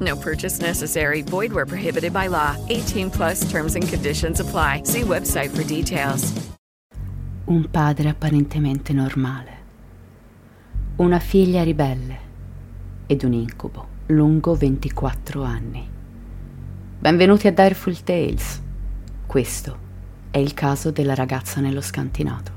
No purchase necessary. Void where prohibited by law. 18 plus terms and conditions apply. See website for details. Un padre apparentemente normale. Una figlia ribelle. Ed un incubo lungo 24 anni. Benvenuti a Direful Tales. Questo è il caso della ragazza nello scantinato.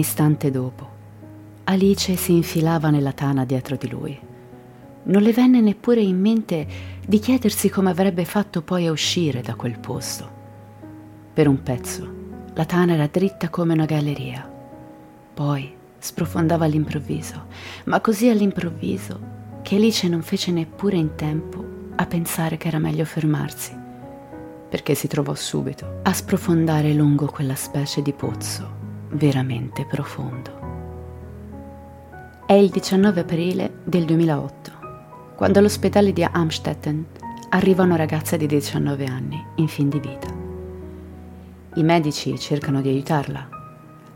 Istante dopo, Alice si infilava nella tana dietro di lui. Non le venne neppure in mente di chiedersi come avrebbe fatto poi a uscire da quel posto. Per un pezzo, la tana era dritta come una galleria. Poi sprofondava all'improvviso, ma così all'improvviso che Alice non fece neppure in tempo a pensare che era meglio fermarsi, perché si trovò subito a sprofondare lungo quella specie di pozzo veramente profondo. È il 19 aprile del 2008, quando all'ospedale di Amstetten arriva una ragazza di 19 anni in fin di vita. I medici cercano di aiutarla.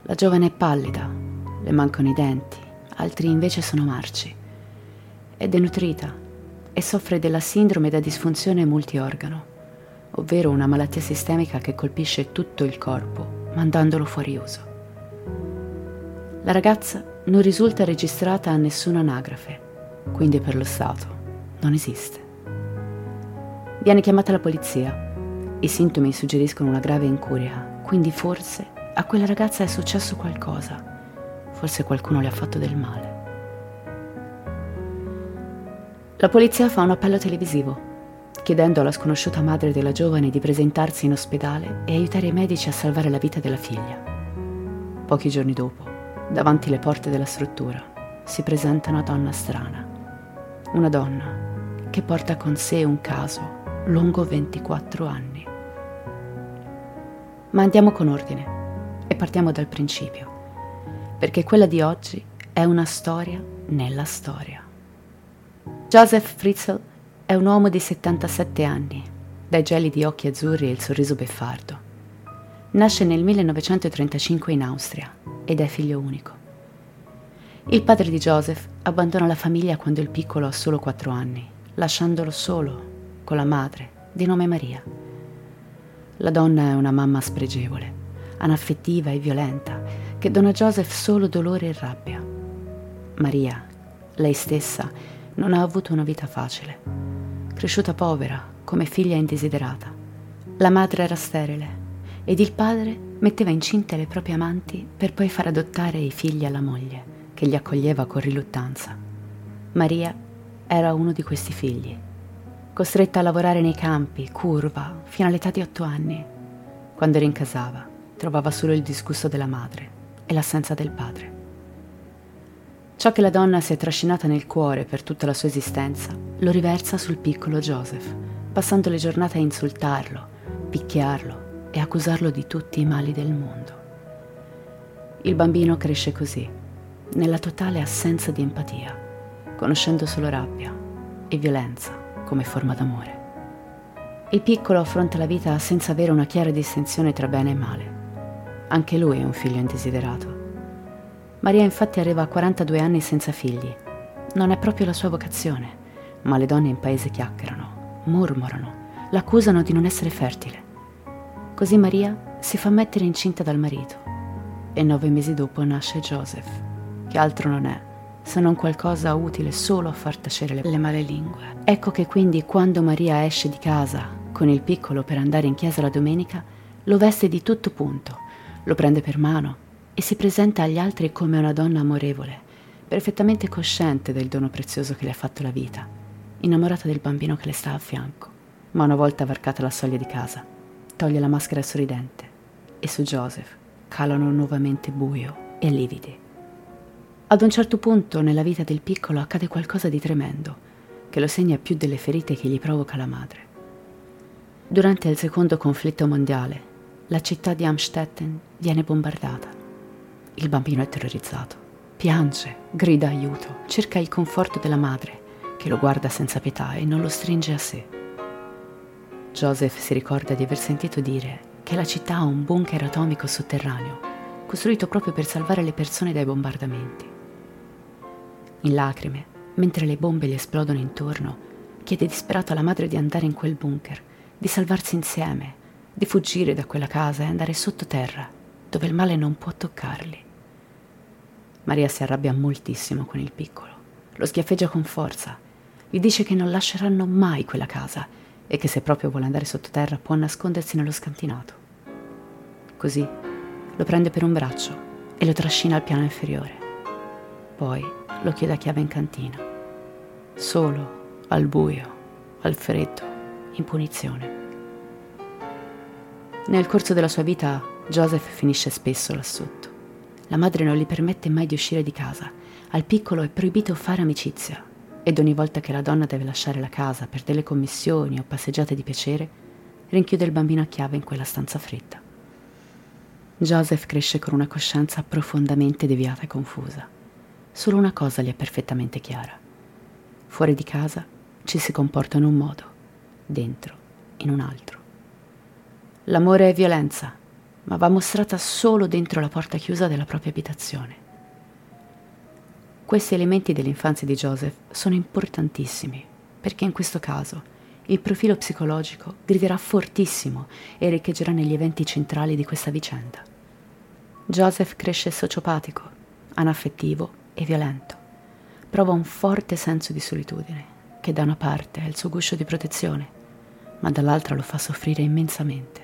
La giovane è pallida, le mancano i denti, altri invece sono marci. È denutrita e soffre della sindrome da disfunzione multiorgano, ovvero una malattia sistemica che colpisce tutto il corpo, mandandolo fuori uso. La ragazza non risulta registrata a nessuna anagrafe, quindi per lo Stato non esiste. Viene chiamata la polizia. I sintomi suggeriscono una grave incuria, quindi forse a quella ragazza è successo qualcosa. Forse qualcuno le ha fatto del male. La polizia fa un appello televisivo, chiedendo alla sconosciuta madre della giovane di presentarsi in ospedale e aiutare i medici a salvare la vita della figlia. Pochi giorni dopo, davanti alle porte della struttura, si presenta una donna strana. Una donna che porta con sé un caso lungo 24 anni. Ma andiamo con ordine e partiamo dal principio, perché quella di oggi è una storia nella storia. Joseph Fritzl è un uomo di 77 anni, dai gelidi occhi azzurri e il sorriso beffardo. Nasce nel 1935 in Austria ed è figlio unico. Il padre di Joseph abbandona la famiglia quando il piccolo ha solo 4 anni, lasciandolo solo con la madre, di nome Maria. La donna è una mamma spregevole, anaffettiva e violenta, che dona a Joseph solo dolore e rabbia. Maria, lei stessa, non ha avuto una vita facile. Cresciuta povera, come figlia indesiderata. La madre era sterile ed il padre metteva incinte le proprie amanti per poi far adottare i figli alla moglie, che li accoglieva con riluttanza. Maria era uno di questi figli, costretta a lavorare nei campi, curva, fino all'età di otto anni. Quando rincasava, trovava solo il disgusto della madre e l'assenza del padre. Ciò che la donna si è trascinata nel cuore per tutta la sua esistenza lo riversa sul piccolo Joseph, passando le giornate a insultarlo, picchiarlo e accusarlo di tutti i mali del mondo. Il bambino cresce così, nella totale assenza di empatia, conoscendo solo rabbia e violenza come forma d'amore. Il piccolo affronta la vita senza avere una chiara distinzione tra bene e male. Anche lui è un figlio indesiderato. Maria infatti arriva a 42 anni senza figli. Non è proprio la sua vocazione, ma le donne in paese chiacchierano, mormorano, l'accusano di non essere fertile. Così Maria si fa mettere incinta dal marito e nove mesi dopo nasce Joseph, che altro non è se non qualcosa utile solo a far tacere le, le male lingue. Ecco che quindi quando Maria esce di casa con il piccolo per andare in chiesa la domenica, lo veste di tutto punto, lo prende per mano e si presenta agli altri come una donna amorevole, perfettamente cosciente del dono prezioso che le ha fatto la vita, innamorata del bambino che le sta a fianco. Ma una volta varcata la soglia di casa, toglie la maschera sorridente e su Joseph calano nuovamente buio e lividi. Ad un certo punto nella vita del piccolo accade qualcosa di tremendo, che lo segna più delle ferite che gli provoca la madre. Durante il secondo conflitto mondiale, la città di Amstetten viene bombardata. Il bambino è terrorizzato, piange, grida aiuto, cerca il conforto della madre, che lo guarda senza pietà e non lo stringe a sé. Joseph si ricorda di aver sentito dire che la città ha un bunker atomico sotterraneo, costruito proprio per salvare le persone dai bombardamenti in lacrime, mentre le bombe gli esplodono intorno, chiede disperato alla madre di andare in quel bunker, di salvarsi insieme, di fuggire da quella casa e andare sottoterra, dove il male non può toccarli. Maria si arrabbia moltissimo con il piccolo, lo schiaffeggia con forza, gli dice che non lasceranno mai quella casa e che se proprio vuole andare sottoterra può nascondersi nello scantinato. Così lo prende per un braccio e lo trascina al piano inferiore. Poi lo chiede a chiave in cantina. Solo, al buio, al freddo, in punizione. Nel corso della sua vita Joseph finisce spesso là sotto. La madre non gli permette mai di uscire di casa. Al piccolo è proibito fare amicizia ed ogni volta che la donna deve lasciare la casa per delle commissioni o passeggiate di piacere, rinchiude il bambino a chiave in quella stanza fredda. Joseph cresce con una coscienza profondamente deviata e confusa. Solo una cosa gli è perfettamente chiara. Fuori di casa ci si comporta in un modo, dentro in un altro. L'amore è violenza, ma va mostrata solo dentro la porta chiusa della propria abitazione. Questi elementi dell'infanzia di Joseph sono importantissimi, perché in questo caso il profilo psicologico griderà fortissimo e riecheggerà negli eventi centrali di questa vicenda. Joseph cresce sociopatico, anaffettivo e violento. Prova un forte senso di solitudine, che da una parte è il suo guscio di protezione, ma dall'altra lo fa soffrire immensamente.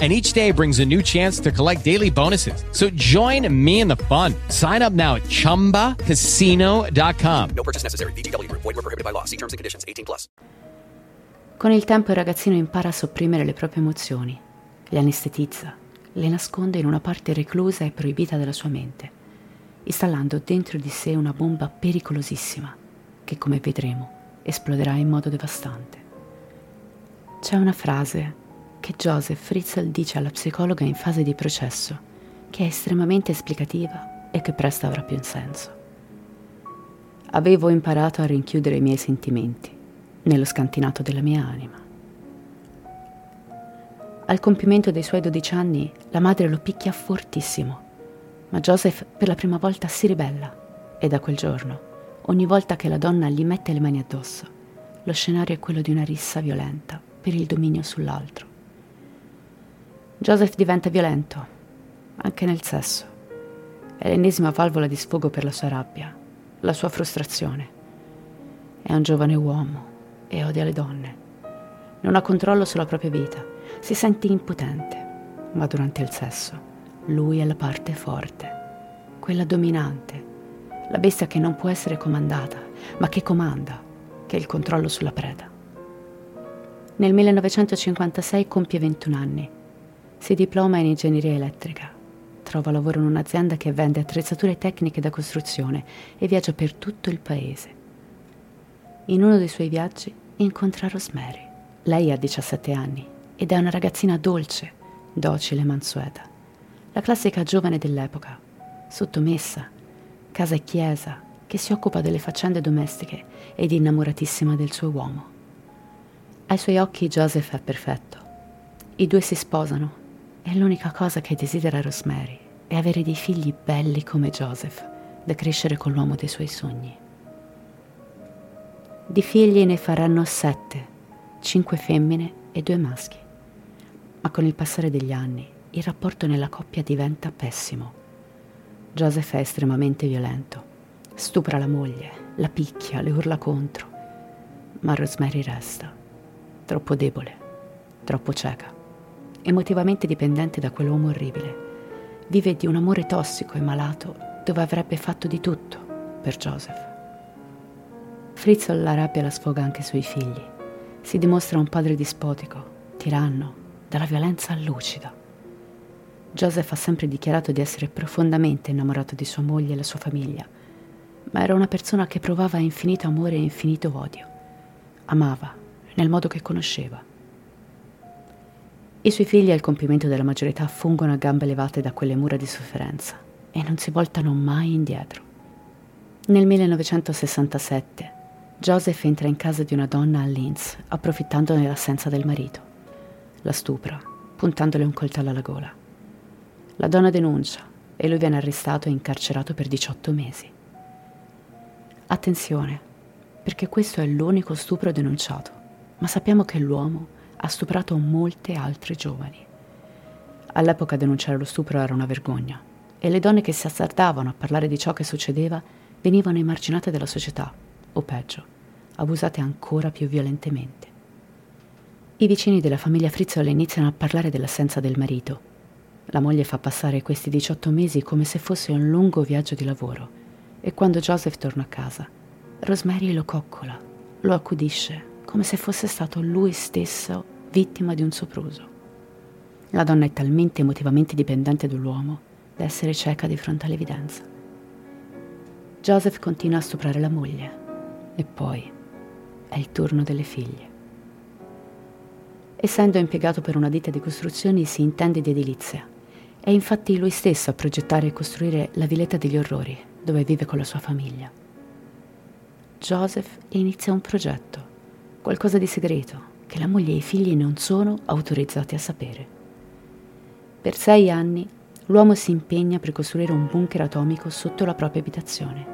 and each day brings a new chance to collect daily bonuses. So join me in the fun. Sign up now at ChumbaCasino.com. No purchase necessary. VGW. Void were prohibited by law. See terms and conditions. 18 plus. Con il tempo il ragazzino impara a sopprimere le proprie emozioni, le anestetizza, le nasconde in una parte reclusa e proibita della sua mente, installando dentro di sé una bomba pericolosissima che, come vedremo, esploderà in modo devastante. C'è una frase che Joseph Fritzl dice alla psicologa in fase di processo, che è estremamente esplicativa e che presto avrà più senso. Avevo imparato a rinchiudere i miei sentimenti nello scantinato della mia anima. Al compimento dei suoi dodici anni la madre lo picchia fortissimo, ma Joseph per la prima volta si ribella e da quel giorno, ogni volta che la donna gli mette le mani addosso, lo scenario è quello di una rissa violenta per il dominio sull'altro. Joseph diventa violento, anche nel sesso. È l'ennesima valvola di sfogo per la sua rabbia, la sua frustrazione. È un giovane uomo e odia le donne. Non ha controllo sulla propria vita, si sente impotente, ma durante il sesso lui è la parte forte, quella dominante, la bestia che non può essere comandata, ma che comanda, che ha il controllo sulla preda. Nel 1956 compie 21 anni si diploma in ingegneria elettrica trova lavoro in un'azienda che vende attrezzature tecniche da costruzione e viaggia per tutto il paese. In uno dei suoi viaggi incontra Rosemary. Lei ha 17 anni ed è una ragazzina dolce, docile e mansueta. La classica giovane dell'epoca, sottomessa, casa e chiesa, che si occupa delle faccende domestiche ed innamoratissima del suo uomo. Ai suoi occhi Joseph è perfetto. I due si sposano e l'unica cosa che desidera Rosemary è avere dei figli belli come Joseph, da crescere con l'uomo dei suoi sogni. Di figli ne faranno sette, cinque femmine e due maschi. Ma con il passare degli anni il rapporto nella coppia diventa pessimo. Joseph è estremamente violento, stupra la moglie, la picchia, le urla contro, ma Rosemary resta troppo debole, troppo cieca, emotivamente dipendente da quell'uomo orribile. Vive di un amore tossico e malato dove avrebbe fatto di tutto per Joseph. Fritzl la rabbia la sfoga anche sui figli. Si dimostra un padre dispotico, tiranno, dalla violenza lucida. Joseph ha sempre dichiarato di essere profondamente innamorato di sua moglie e la sua famiglia, ma era una persona che provava infinito amore e infinito odio. Amava nel modo che conosceva. I suoi figli al compimento della maggiorità fungono a gambe levate da quelle mura di sofferenza e non si voltano mai indietro. Nel 1967 Joseph entra in casa di una donna a Linz, approfittando dell'assenza del marito. La stupra, puntandole un coltello alla gola. La donna denuncia e lui viene arrestato e incarcerato per 18 mesi. Attenzione, perché questo è l'unico stupro denunciato, ma sappiamo che l'uomo ha stuprato molte altre giovani. All'epoca denunciare lo stupro era una vergogna e le donne che si azzardavano a parlare di ciò che succedeva venivano emarginate dalla società, o peggio, abusate ancora più violentemente. I vicini della famiglia Frizzol iniziano a parlare dell'assenza del marito la moglie fa passare questi 18 mesi come se fosse un lungo viaggio di lavoro e quando Joseph torna a casa, Rosemary lo coccola, lo accudisce come se fosse stato lui stesso vittima di un sopruso. La donna è talmente emotivamente dipendente dall'uomo da essere cieca di fronte all'evidenza. Joseph continua a stuprare la moglie e poi è il turno delle figlie. Essendo impiegato per una ditta di costruzioni si intende di edilizia è infatti lui stesso a progettare e costruire la villetta degli orrori, dove vive con la sua famiglia. Joseph inizia un progetto, qualcosa di segreto, che la moglie e i figli non sono autorizzati a sapere. Per sei anni l'uomo si impegna per costruire un bunker atomico sotto la propria abitazione,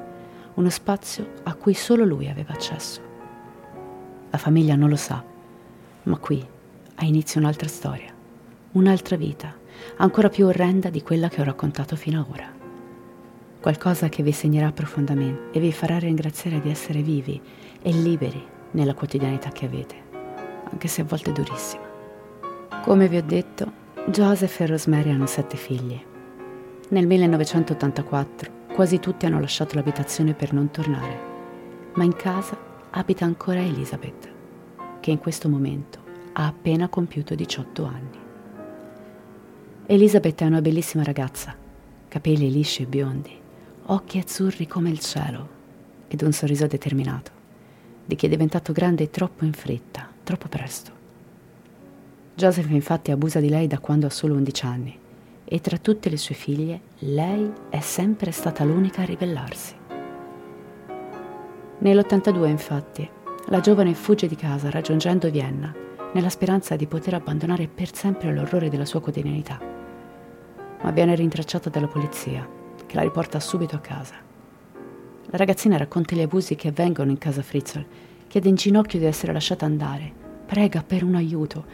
uno spazio a cui solo lui aveva accesso. La famiglia non lo sa, ma qui ha inizio un'altra storia, un'altra vita ancora più orrenda di quella che ho raccontato fino ad ora. Qualcosa che vi segnerà profondamente e vi farà ringraziare di essere vivi e liberi nella quotidianità che avete, anche se a volte durissima. Come vi ho detto, Joseph e Rosemary hanno sette figli. Nel 1984 quasi tutti hanno lasciato l'abitazione per non tornare, ma in casa abita ancora Elizabeth, che in questo momento ha appena compiuto 18 anni. Elizabeth è una bellissima ragazza, capelli lisci e biondi, occhi azzurri come il cielo ed un sorriso determinato, di chi è diventato grande troppo in fretta, troppo presto. Joseph infatti abusa di lei da quando ha solo 11 anni e tra tutte le sue figlie lei è sempre stata l'unica a ribellarsi. Nell'82 infatti la giovane fugge di casa raggiungendo Vienna nella speranza di poter abbandonare per sempre l'orrore della sua quotidianità ma viene rintracciata dalla polizia, che la riporta subito a casa. La ragazzina racconta gli abusi che avvengono in casa Fritzl, chiede in ginocchio di essere lasciata andare, prega per un aiuto,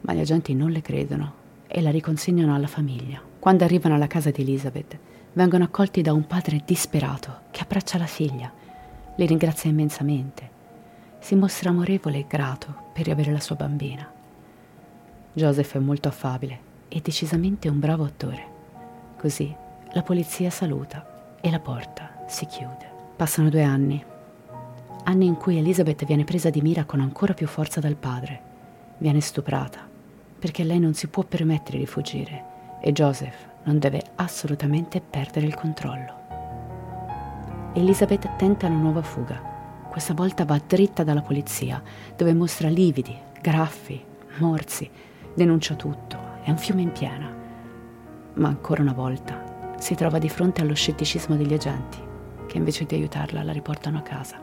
ma gli agenti non le credono e la riconsegnano alla famiglia. Quando arrivano alla casa di Elizabeth, vengono accolti da un padre disperato che abbraccia la figlia, le ringrazia immensamente, si mostra amorevole e grato per riavere la sua bambina. Joseph è molto affabile e decisamente un bravo attore. Così la polizia saluta e la porta si chiude. Passano due anni. Anni in cui Elizabeth viene presa di mira con ancora più forza dal padre. Viene stuprata, perché lei non si può permettere di fuggire e Joseph non deve assolutamente perdere il controllo. Elizabeth tenta una nuova fuga. Questa volta va dritta dalla polizia, dove mostra lividi, graffi, morsi, denuncia tutto, è un fiume in piena. Ma ancora una volta si trova di fronte allo scetticismo degli agenti, che invece di aiutarla la riportano a casa.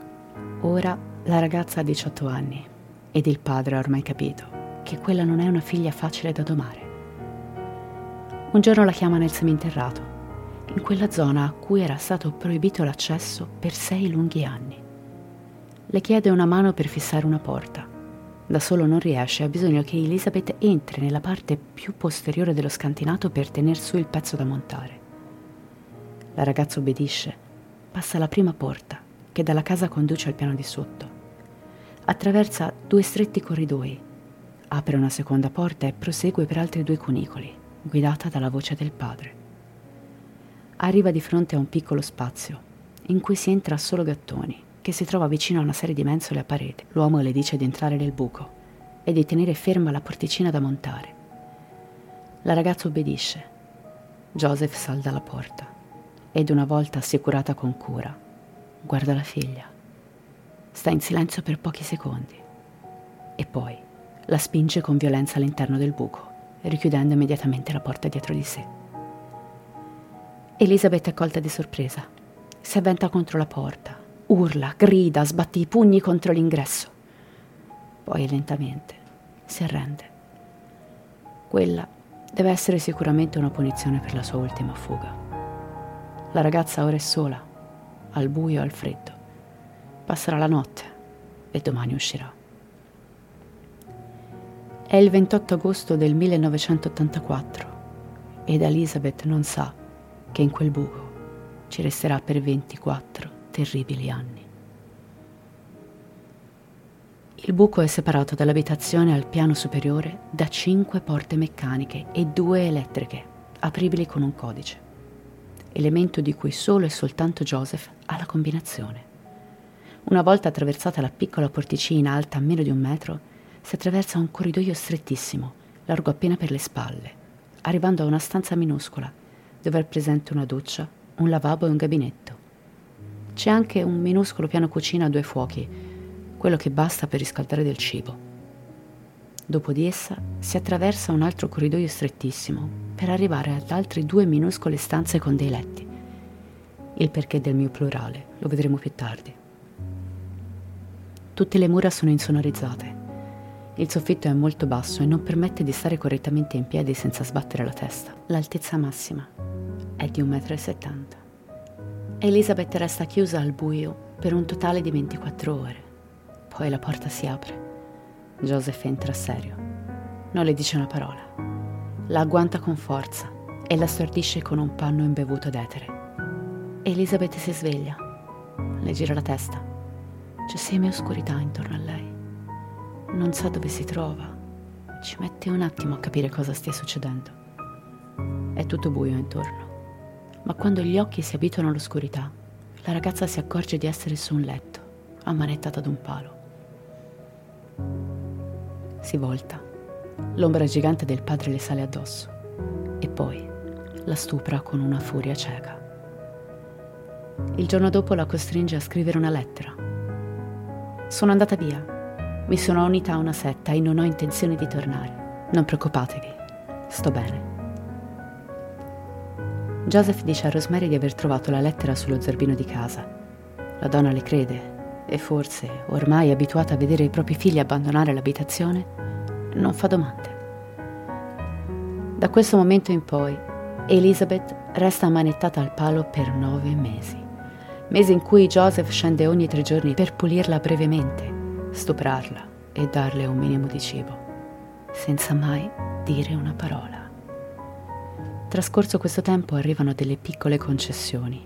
Ora la ragazza ha 18 anni ed il padre ha ormai capito che quella non è una figlia facile da domare. Un giorno la chiama nel seminterrato, in quella zona a cui era stato proibito l'accesso per sei lunghi anni. Le chiede una mano per fissare una porta. Da solo non riesce, ha bisogno che Elizabeth entri nella parte più posteriore dello scantinato per tener su il pezzo da montare. La ragazza obbedisce, passa la prima porta, che dalla casa conduce al piano di sotto. Attraversa due stretti corridoi apre una seconda porta e prosegue per altri due cunicoli, guidata dalla voce del padre. Arriva di fronte a un piccolo spazio, in cui si entra solo gattoni, che si trova vicino a una serie di mensole a parete. L'uomo le dice di entrare nel buco e di tenere ferma la porticina da montare. La ragazza obbedisce. Joseph salda la porta ed una volta assicurata con cura, guarda la figlia. Sta in silenzio per pochi secondi e poi la spinge con violenza all'interno del buco, richiudendo immediatamente la porta dietro di sé. Elizabeth è colta di sorpresa. Si avventa contro la porta, urla, grida, sbatte i pugni contro l'ingresso. Poi lentamente si arrende. Quella deve essere sicuramente una punizione per la sua ultima fuga. La ragazza ora è sola, al buio e al freddo. Passerà la notte e domani uscirà. È il 28 agosto del 1984 ed Elizabeth non sa che in quel buco ci resterà per 24 terribili anni. Il buco è separato dall'abitazione al piano superiore da cinque porte meccaniche e due elettriche, apribili con un codice, elemento di cui solo e soltanto Joseph ha la combinazione. Una volta attraversata la piccola porticina alta meno di un metro, si attraversa un corridoio strettissimo, largo appena per le spalle, arrivando a una stanza minuscola, dove è presente una doccia, un lavabo e un gabinetto. C'è anche un minuscolo piano cucina a due fuochi, quello che basta per riscaldare del cibo. Dopo di essa si attraversa un altro corridoio strettissimo per arrivare ad altre due minuscole stanze con dei letti. Il perché del mio plurale lo vedremo più tardi. Tutte le mura sono insonorizzate il soffitto è molto basso e non permette di stare correttamente in piedi senza sbattere la testa. L'altezza massima è di 1,70 m. Elizabeth resta chiusa al buio per un totale di 24 ore. Poi la porta si apre. Joseph entra serio. Non le dice una parola. La agguanta con forza e la stordisce con un panno imbevuto d'etere. Elizabeth si sveglia. Le gira la testa. C'è semi-oscurità intorno a lei non sa dove si trova. Ci mette un attimo a capire cosa stia succedendo. È tutto buio intorno. Ma quando gli occhi si abituano all'oscurità, la ragazza si accorge di essere su un letto, ammanettata ad un palo. Si volta. L'ombra gigante del padre le sale addosso e poi la stupra con una furia cieca. Il giorno dopo la costringe a scrivere una lettera. Sono andata via, mi sono unita a una setta e non ho intenzione di tornare. Non preoccupatevi, sto bene. Joseph dice a Rosemary di aver trovato la lettera sullo zerbino di casa. La donna le crede e forse, ormai abituata a vedere i propri figli abbandonare l'abitazione, non fa domande. Da questo momento in poi, Elizabeth resta ammanettata al palo per nove mesi. Mesi in cui Joseph scende ogni tre giorni per pulirla brevemente stuprarla e darle un minimo di cibo, senza mai dire una parola. Trascorso questo tempo arrivano delle piccole concessioni,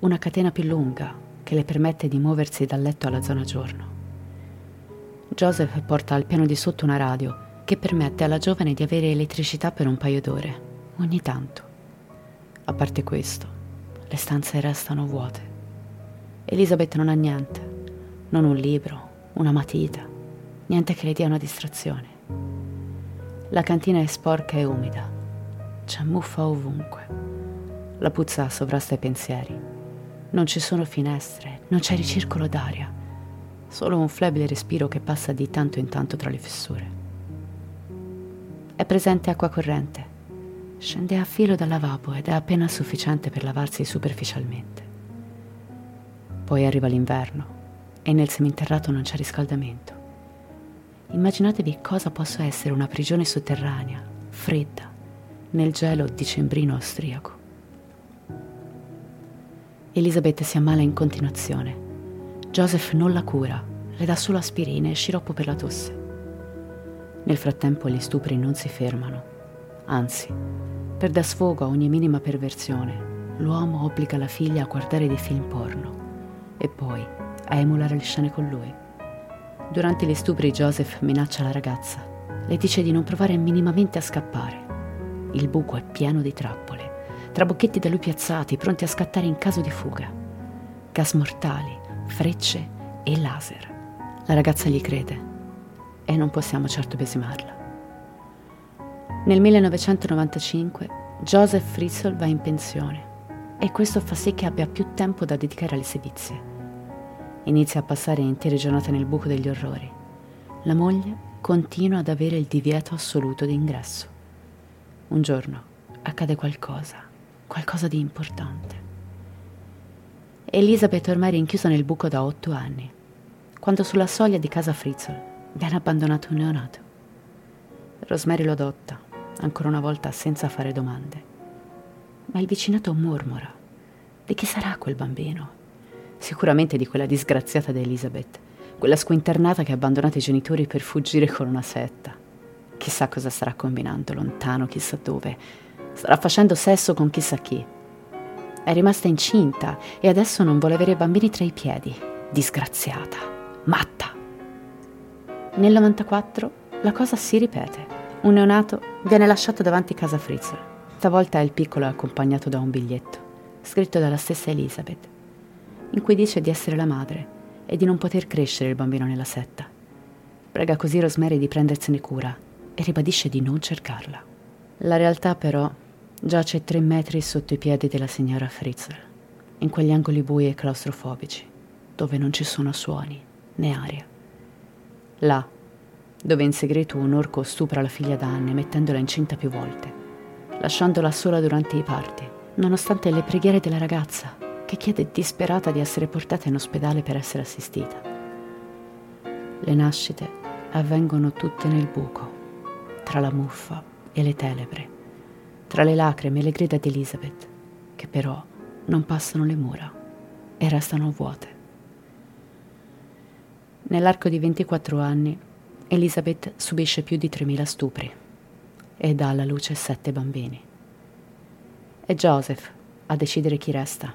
una catena più lunga che le permette di muoversi dal letto alla zona giorno. Joseph porta al piano di sotto una radio che permette alla giovane di avere elettricità per un paio d'ore, ogni tanto. A parte questo, le stanze restano vuote. Elizabeth non ha niente, non un libro, una matita, niente che le dia una distrazione. La cantina è sporca e umida. c'è muffa ovunque. La puzza sovrasta i pensieri. Non ci sono finestre, non c'è ricircolo d'aria, solo un flebile respiro che passa di tanto in tanto tra le fessure. È presente acqua corrente. Scende a filo dal lavabo ed è appena sufficiente per lavarsi superficialmente. Poi arriva l'inverno e nel seminterrato non c'è riscaldamento. Immaginatevi cosa possa essere una prigione sotterranea, fredda, nel gelo dicembrino austriaco. Elisabeth si ammala in continuazione. Joseph non la cura, le dà solo aspirine e sciroppo per la tosse. Nel frattempo gli stupri non si fermano. Anzi, per dar sfogo a ogni minima perversione, l'uomo obbliga la figlia a guardare dei film porno e poi a emulare le scene con lui. Durante gli stupri Joseph minaccia la ragazza. Le dice di non provare minimamente a scappare. Il buco è pieno di trappole, trabocchetti da lui piazzati, pronti a scattare in caso di fuga. Gas mortali, frecce e laser. La ragazza gli crede e non possiamo certo besimarla. Nel 1995 Joseph Fritzl va in pensione e questo fa sì che abbia più tempo da dedicare alle sevizie. Inizia a passare intere giornate nel buco degli orrori. La moglie continua ad avere il divieto assoluto di ingresso. Un giorno accade qualcosa, qualcosa di importante. Elisabeth ormai rinchiusa nel buco da otto anni, quando sulla soglia di casa Fritzl viene abbandonato un neonato. Rosemary lo adotta, ancora una volta senza fare domande. Ma il vicinato mormora. Di chi sarà quel bambino? Sicuramente di quella disgraziata di Elizabeth, quella squinternata che ha abbandonato i genitori per fuggire con una setta. Chissà cosa starà combinando lontano, chissà dove. Starà facendo sesso con chissà chi. È rimasta incinta e adesso non vuole avere bambini tra i piedi. Disgraziata. Matta. Nel 94 la cosa si ripete. Un neonato viene lasciato davanti casa Fritzl. Stavolta il piccolo è accompagnato da un biglietto, scritto dalla stessa Elizabeth, in cui dice di essere la madre e di non poter crescere il bambino nella setta. Prega così Rosemary di prendersene cura e ribadisce di non cercarla. La realtà però giace tre metri sotto i piedi della signora Fritzl, in quegli angoli bui e claustrofobici, dove non ci sono suoni né aria. Là, dove in segreto un orco stupra la figlia da anni mettendola incinta più volte, lasciandola sola durante i parti, nonostante le preghiere della ragazza che chiede disperata di essere portata in ospedale per essere assistita. Le nascite avvengono tutte nel buco, tra la muffa e le tenebre, tra le lacrime e le grida di Elizabeth, che però non passano le mura e restano vuote. Nell'arco di 24 anni, Elizabeth subisce più di 3.000 stupri e dà alla luce sette bambini. È Joseph a decidere chi resta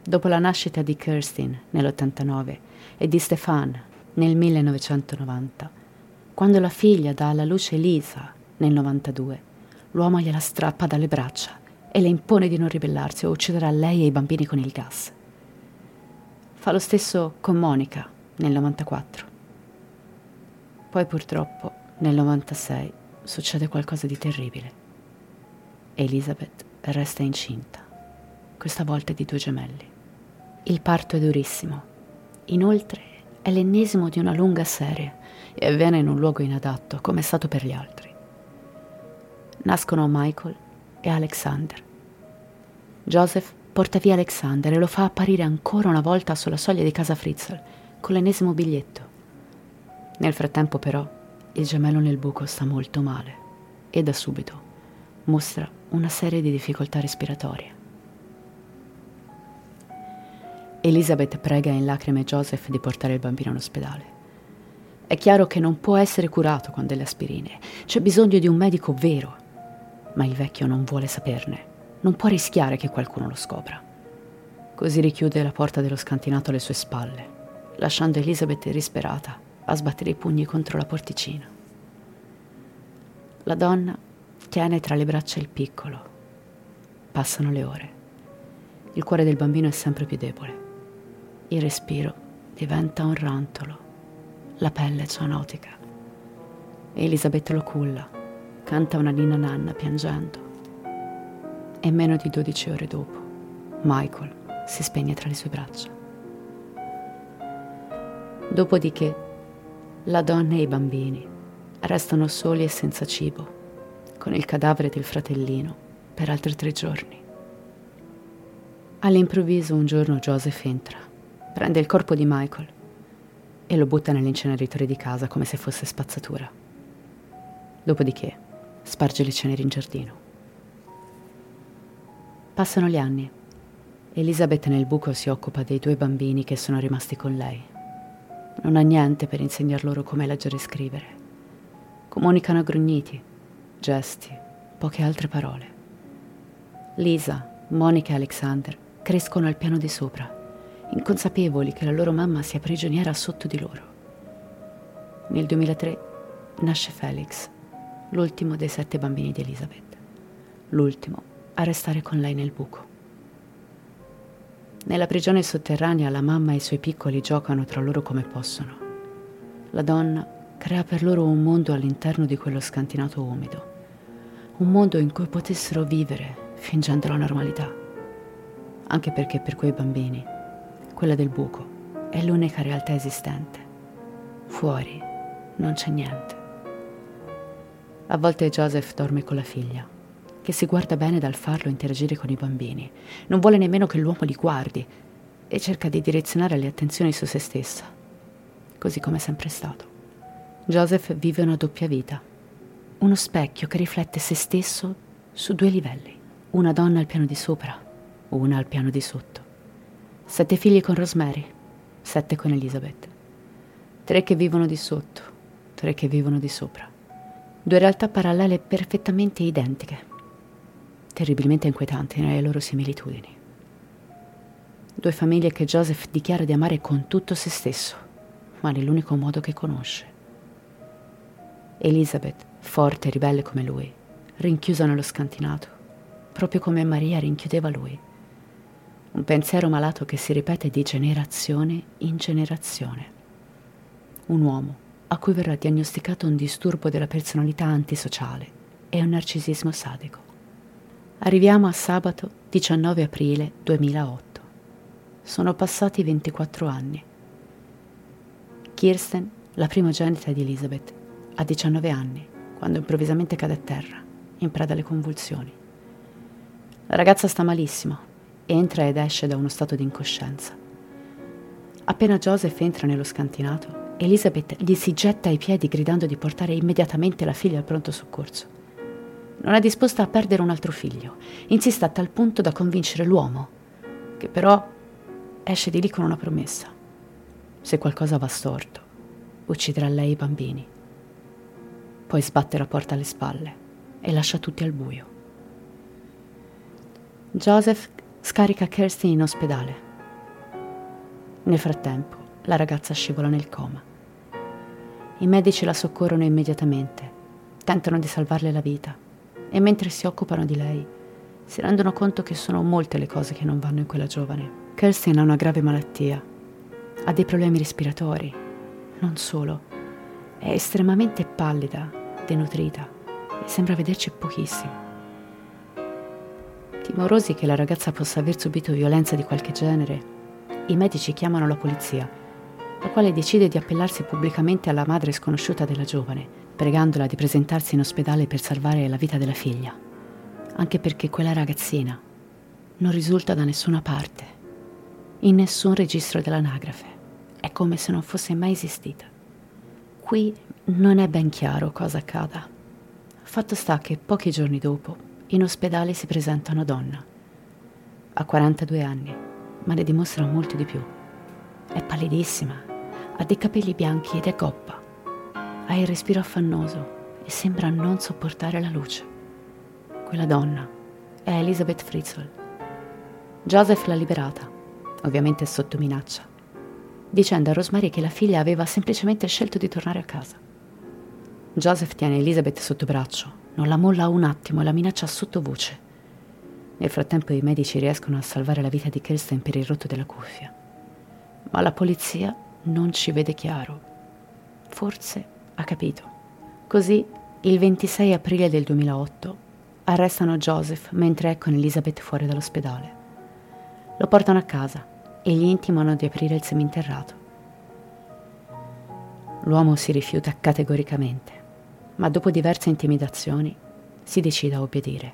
dopo la nascita di Kirstin nell'89 e di Stefan nel 1990, quando la figlia dà alla luce Lisa nel 92, l'uomo gliela strappa dalle braccia e le impone di non ribellarsi o ucciderà lei e i bambini con il gas. Fa lo stesso con Monica nel 94. Poi purtroppo nel 96 succede qualcosa di terribile. Elizabeth resta incinta, questa volta di due gemelli. Il parto è durissimo. Inoltre è l'ennesimo di una lunga serie e avviene in un luogo inadatto, come è stato per gli altri. Nascono Michael e Alexander. Joseph porta via Alexander e lo fa apparire ancora una volta sulla soglia di casa Fritzl con l'ennesimo biglietto. Nel frattempo, però, il gemello nel buco sta molto male e da subito mostra una serie di difficoltà respiratorie. Elizabeth prega in lacrime Joseph di portare il bambino in ospedale. È chiaro che non può essere curato con delle aspirine, c'è bisogno di un medico vero, ma il vecchio non vuole saperne, non può rischiare che qualcuno lo scopra. Così richiude la porta dello scantinato alle sue spalle, lasciando Elizabeth disperata a sbattere i pugni contro la porticina. La donna tiene tra le braccia il piccolo. Passano le ore. Il cuore del bambino è sempre più debole. Il respiro diventa un rantolo, la pelle zoonotica. Elisabeth lo culla, canta una nina nanna piangendo. e meno di 12 ore dopo, Michael si spegne tra le sue braccia. Dopodiché, la donna e i bambini restano soli e senza cibo, con il cadavere del fratellino per altri tre giorni. All'improvviso un giorno Joseph entra, prende il corpo di Michael e lo butta nell'inceneritore di casa come se fosse spazzatura. Dopodiché sparge le ceneri in giardino. Passano gli anni. Elizabeth nel buco si occupa dei due bambini che sono rimasti con lei. Non ha niente per insegnar loro come leggere e scrivere. Comunicano a grugniti, gesti, poche altre parole. Lisa, Monica e Alexander crescono al piano di sopra, inconsapevoli che la loro mamma sia prigioniera sotto di loro. Nel 2003 nasce Felix, l'ultimo dei sette bambini di Elizabeth, l'ultimo a restare con lei nel buco. Nella prigione sotterranea la mamma e i suoi piccoli giocano tra loro come possono. La donna crea per loro un mondo all'interno di quello scantinato umido, un mondo in cui potessero vivere fingendo la normalità, anche perché per quei bambini quella del buco è l'unica realtà esistente. Fuori non c'è niente. A volte Joseph dorme con la figlia, che si guarda bene dal farlo interagire con i bambini. Non vuole nemmeno che l'uomo li guardi e cerca di direzionare le attenzioni su se stessa, così come è sempre stato. Joseph vive una doppia vita, uno specchio che riflette se stesso su due livelli, una donna al piano di sopra, una al piano di sotto. Sette figli con Rosemary, sette con Elizabeth, tre che vivono di sotto, tre che vivono di sopra. Due realtà parallele perfettamente identiche, terribilmente inquietanti nelle loro similitudini. Due famiglie che Joseph dichiara di amare con tutto se stesso, ma nell'unico modo che conosce. Elizabeth, forte e ribelle come lui, rinchiusa nello scantinato, proprio come Maria rinchiudeva lui. Un pensiero malato che si ripete di generazione in generazione. Un uomo a cui verrà diagnosticato un disturbo della personalità antisociale e un narcisismo sadico. Arriviamo a sabato 19 aprile 2008. Sono passati 24 anni. Kirsten, la primogenita di Elizabeth, ha 19 anni quando improvvisamente cade a terra, in preda alle convulsioni. La ragazza sta malissimo, entra ed esce da uno stato di incoscienza. Appena Joseph entra nello scantinato, Elizabeth gli si getta ai piedi gridando di portare immediatamente la figlia al pronto soccorso. Non è disposta a perdere un altro figlio, insiste a tal punto da convincere l'uomo, che però esce di lì con una promessa. Se qualcosa va storto, ucciderà lei i bambini. Poi sbatte la porta alle spalle e lascia tutti al buio. Joseph scarica Kirsty in ospedale. Nel frattempo, la ragazza scivola nel coma. I medici la soccorrono immediatamente, tentano di salvarle la vita. E mentre si occupano di lei si rendono conto che sono molte le cose che non vanno in quella giovane. Kirsten ha una grave malattia, ha dei problemi respiratori, non solo, è estremamente pallida, denutrita. E sembra vederci pochissimo. Timorosi che la ragazza possa aver subito violenza di qualche genere, i medici chiamano la polizia la quale decide di appellarsi pubblicamente alla madre sconosciuta della giovane, pregandola di presentarsi in ospedale per salvare la vita della figlia, anche perché quella ragazzina non risulta da nessuna parte, in nessun registro dell'anagrafe, è come se non fosse mai esistita. Qui non è ben chiaro cosa accada. Fatto sta che pochi giorni dopo in ospedale si presenta una donna. Ha 42 anni, ma ne dimostra molto di più. È pallidissima, ha dei capelli bianchi ed è goppa. Ha il respiro affannoso e sembra non sopportare la luce. Quella donna è Elizabeth Fritzl. Joseph l'ha liberata, ovviamente sotto minaccia, dicendo a Rosemary che la figlia aveva semplicemente scelto di tornare a casa. Joseph tiene Elizabeth sotto braccio, non la molla un attimo e la minaccia sottovoce. Nel frattempo i medici riescono a salvare la vita di Kirsten per il rotto della cuffia. Ma la polizia non ci vede chiaro. Forse ha capito. Così, il 26 aprile del 2008, arrestano Joseph mentre è con Elizabeth fuori dall'ospedale. Lo portano a casa e gli intimano di aprire il seminterrato. L'uomo si rifiuta categoricamente, ma dopo diverse intimidazioni si decide a obbedire.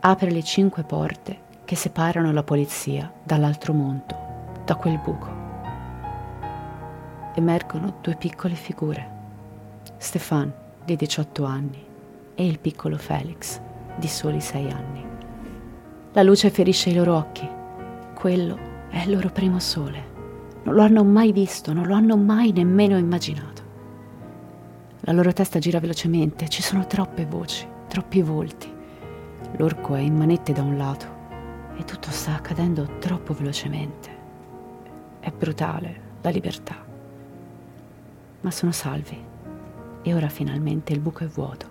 Apre le cinque porte che separano la polizia dall'altro mondo, da quel buco. Emergono due piccole figure. Stefan, di 18 anni, e il piccolo Felix, di soli 6 anni. La luce ferisce i loro occhi. Quello è il loro primo sole. Non lo hanno mai visto, non lo hanno mai nemmeno immaginato. La loro testa gira velocemente, ci sono troppe voci, troppi volti. L'orco è in manette da un lato, e tutto sta accadendo troppo velocemente. È brutale la libertà. Ma sono salvi e ora finalmente il buco è vuoto.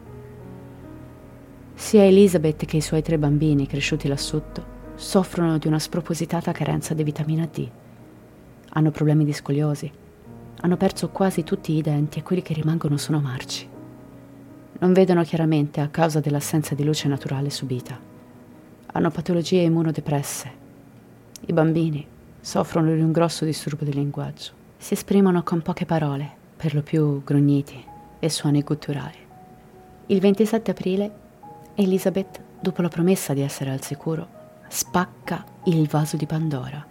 Sia Elizabeth che i suoi tre bambini cresciuti là sotto soffrono di una spropositata carenza di vitamina D. Hanno problemi di scoliosi. Hanno perso quasi tutti i denti e quelli che rimangono sono marci. Non vedono chiaramente a causa dell'assenza di luce naturale subita hanno patologie immunodepresse. I bambini soffrono di un grosso disturbo di linguaggio. Si esprimono con poche parole, per lo più grugniti e suoni gutturali. Il 27 aprile, Elizabeth, dopo la promessa di essere al sicuro, spacca il vaso di Pandora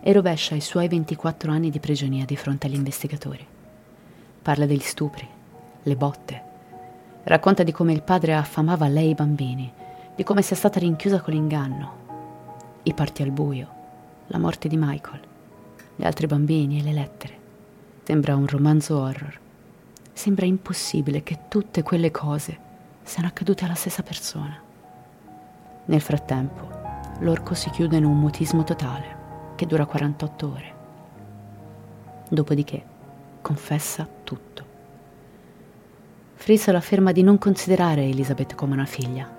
e rovescia i suoi 24 anni di prigionia di fronte agli investigatori. Parla degli stupri, le botte. Racconta di come il padre affamava lei e i bambini di come sia stata rinchiusa con l'inganno, i parti al buio, la morte di Michael, gli altri bambini e le lettere. Sembra un romanzo horror. Sembra impossibile che tutte quelle cose siano accadute alla stessa persona. Nel frattempo, l'orco si chiude in un mutismo totale che dura 48 ore. Dopodiché confessa tutto. Frizzle afferma di non considerare Elizabeth come una figlia,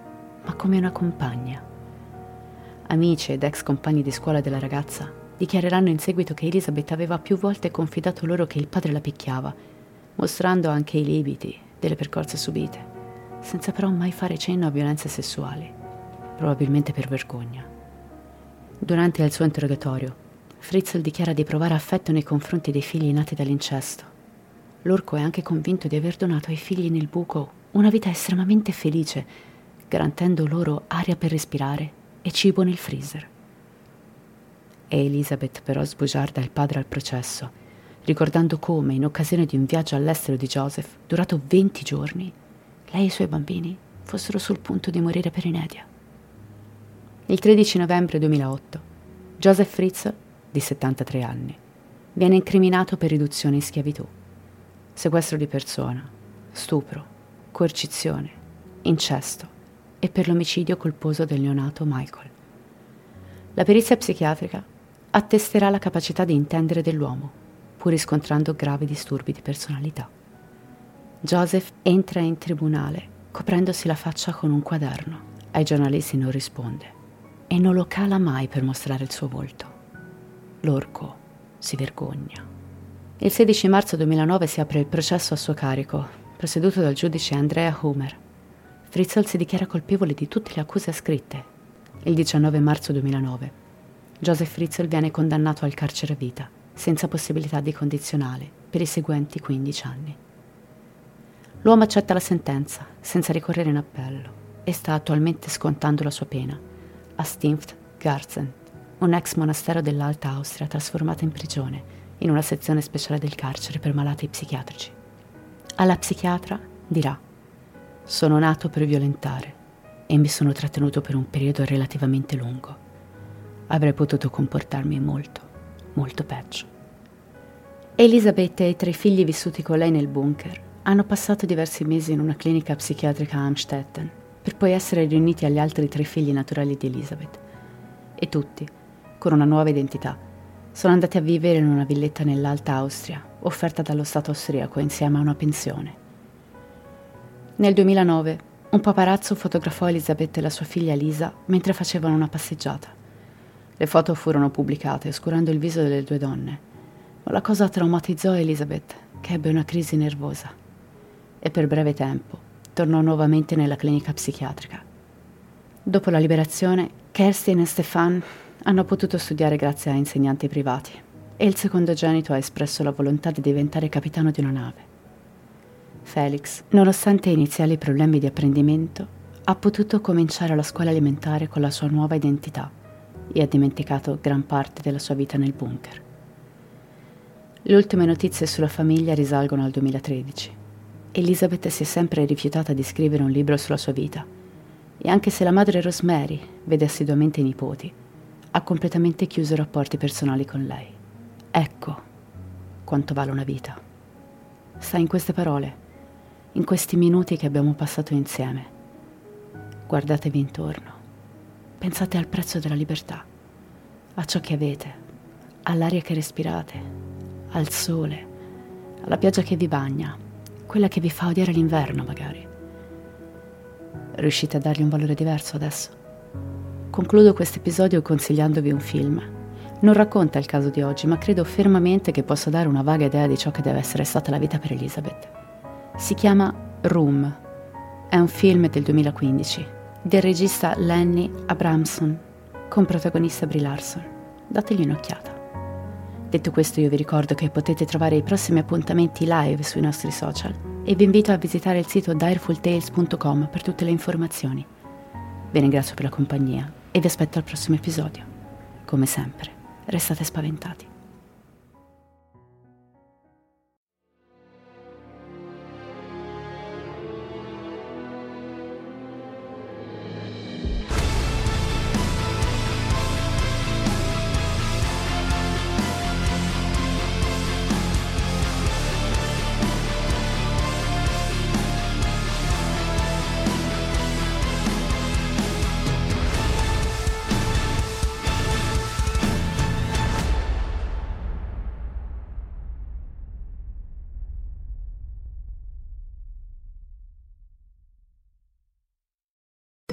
ma come una compagna. Amici ed ex compagni di scuola della ragazza dichiareranno in seguito che Elizabeth aveva più volte confidato loro che il padre la picchiava, mostrando anche i limiti delle percorse subite, senza però mai fare cenno a violenze sessuali, probabilmente per vergogna. Durante il suo interrogatorio, Fritzl dichiara di provare affetto nei confronti dei figli nati dall'incesto. L'orco è anche convinto di aver donato ai figli nel buco una vita estremamente felice garantendo loro aria per respirare e cibo nel freezer. E Elizabeth però sbugiarda il padre al processo, ricordando come, in occasione di un viaggio all'estero di Joseph, durato 20 giorni, lei e i suoi bambini fossero sul punto di morire per inedia. Il 13 novembre 2008, Joseph Fritz, di 73 anni, viene incriminato per riduzione in schiavitù, sequestro di persona, stupro, coercizione, incesto e per l'omicidio colposo del neonato Michael. La perizia psichiatrica attesterà la capacità di intendere dell'uomo, pur riscontrando gravi disturbi di personalità. Joseph entra in tribunale coprendosi la faccia con un quaderno. Ai giornalisti non risponde e non lo cala mai per mostrare il suo volto. L'orco si vergogna. Il 16 marzo 2009 si apre il processo a suo carico, presieduto dal giudice Andrea Humer. Fritzl si dichiara colpevole di tutte le accuse ascritte. Il 19 marzo 2009 Joseph Fritzl viene condannato al carcere a vita, senza possibilità di condizionale, per i seguenti 15 anni. L'uomo accetta la sentenza, senza ricorrere in appello, e sta attualmente scontando la sua pena a Stinft Garzen, un ex monastero dell'Alta Austria trasformato in prigione, in una sezione speciale del carcere per malati psichiatrici. Alla psichiatra dirà sono nato per violentare e mi sono trattenuto per un periodo relativamente lungo. Avrei potuto comportarmi molto, molto peggio. Elisabeth e i tre figli vissuti con lei nel bunker hanno passato diversi mesi in una clinica psichiatrica a Amstetten per poi essere riuniti agli altri tre figli naturali di Elisabeth. E tutti, con una nuova identità, sono andati a vivere in una villetta nell'Alta Austria, offerta dallo Stato austriaco insieme a una pensione. Nel 2009 un paparazzo fotografò Elisabetta e la sua figlia Lisa mentre facevano una passeggiata. Le foto furono pubblicate oscurando il viso delle due donne, ma la cosa traumatizzò Elizabeth, che ebbe una crisi nervosa. E per breve tempo tornò nuovamente nella clinica psichiatrica, Dopo la liberazione, Kerstin e Stefan hanno potuto studiare grazie a insegnanti privati. E il secondogenito ha espresso la volontà di diventare capitano di una nave. Felix, nonostante iniziali problemi di apprendimento, ha potuto cominciare la scuola elementare con la sua nuova identità e ha dimenticato gran parte della sua vita nel bunker. Le ultime notizie sulla famiglia risalgono al 2013. Elizabeth si è sempre rifiutata di scrivere un libro sulla sua vita e anche se la madre Rosemary vede assiduamente i nipoti, ha completamente chiuso i rapporti personali con lei. Ecco quanto vale una vita. Sta in queste parole, in questi minuti che abbiamo passato insieme. Guardatevi intorno. Pensate al prezzo della libertà, a ciò che avete, all'aria che respirate, al sole, alla pioggia che vi bagna, quella che vi fa odiare l'inverno magari. Riuscite a dargli un valore diverso adesso? Concludo questo episodio consigliandovi un film. Non racconta il caso di oggi, ma credo fermamente che possa dare una vaga idea di ciò che deve essere stata la vita per Elizabeth. Si chiama Room. È un film del 2015 del regista Lenny Abramson, con protagonista Brie Larson. Dategli un'occhiata. Detto questo io vi ricordo che potete trovare i prossimi appuntamenti live sui nostri social e vi invito a visitare il sito direfultales.com per tutte le informazioni. Vi ringrazio per la compagnia e vi aspetto al prossimo episodio. Come sempre, restate spaventati.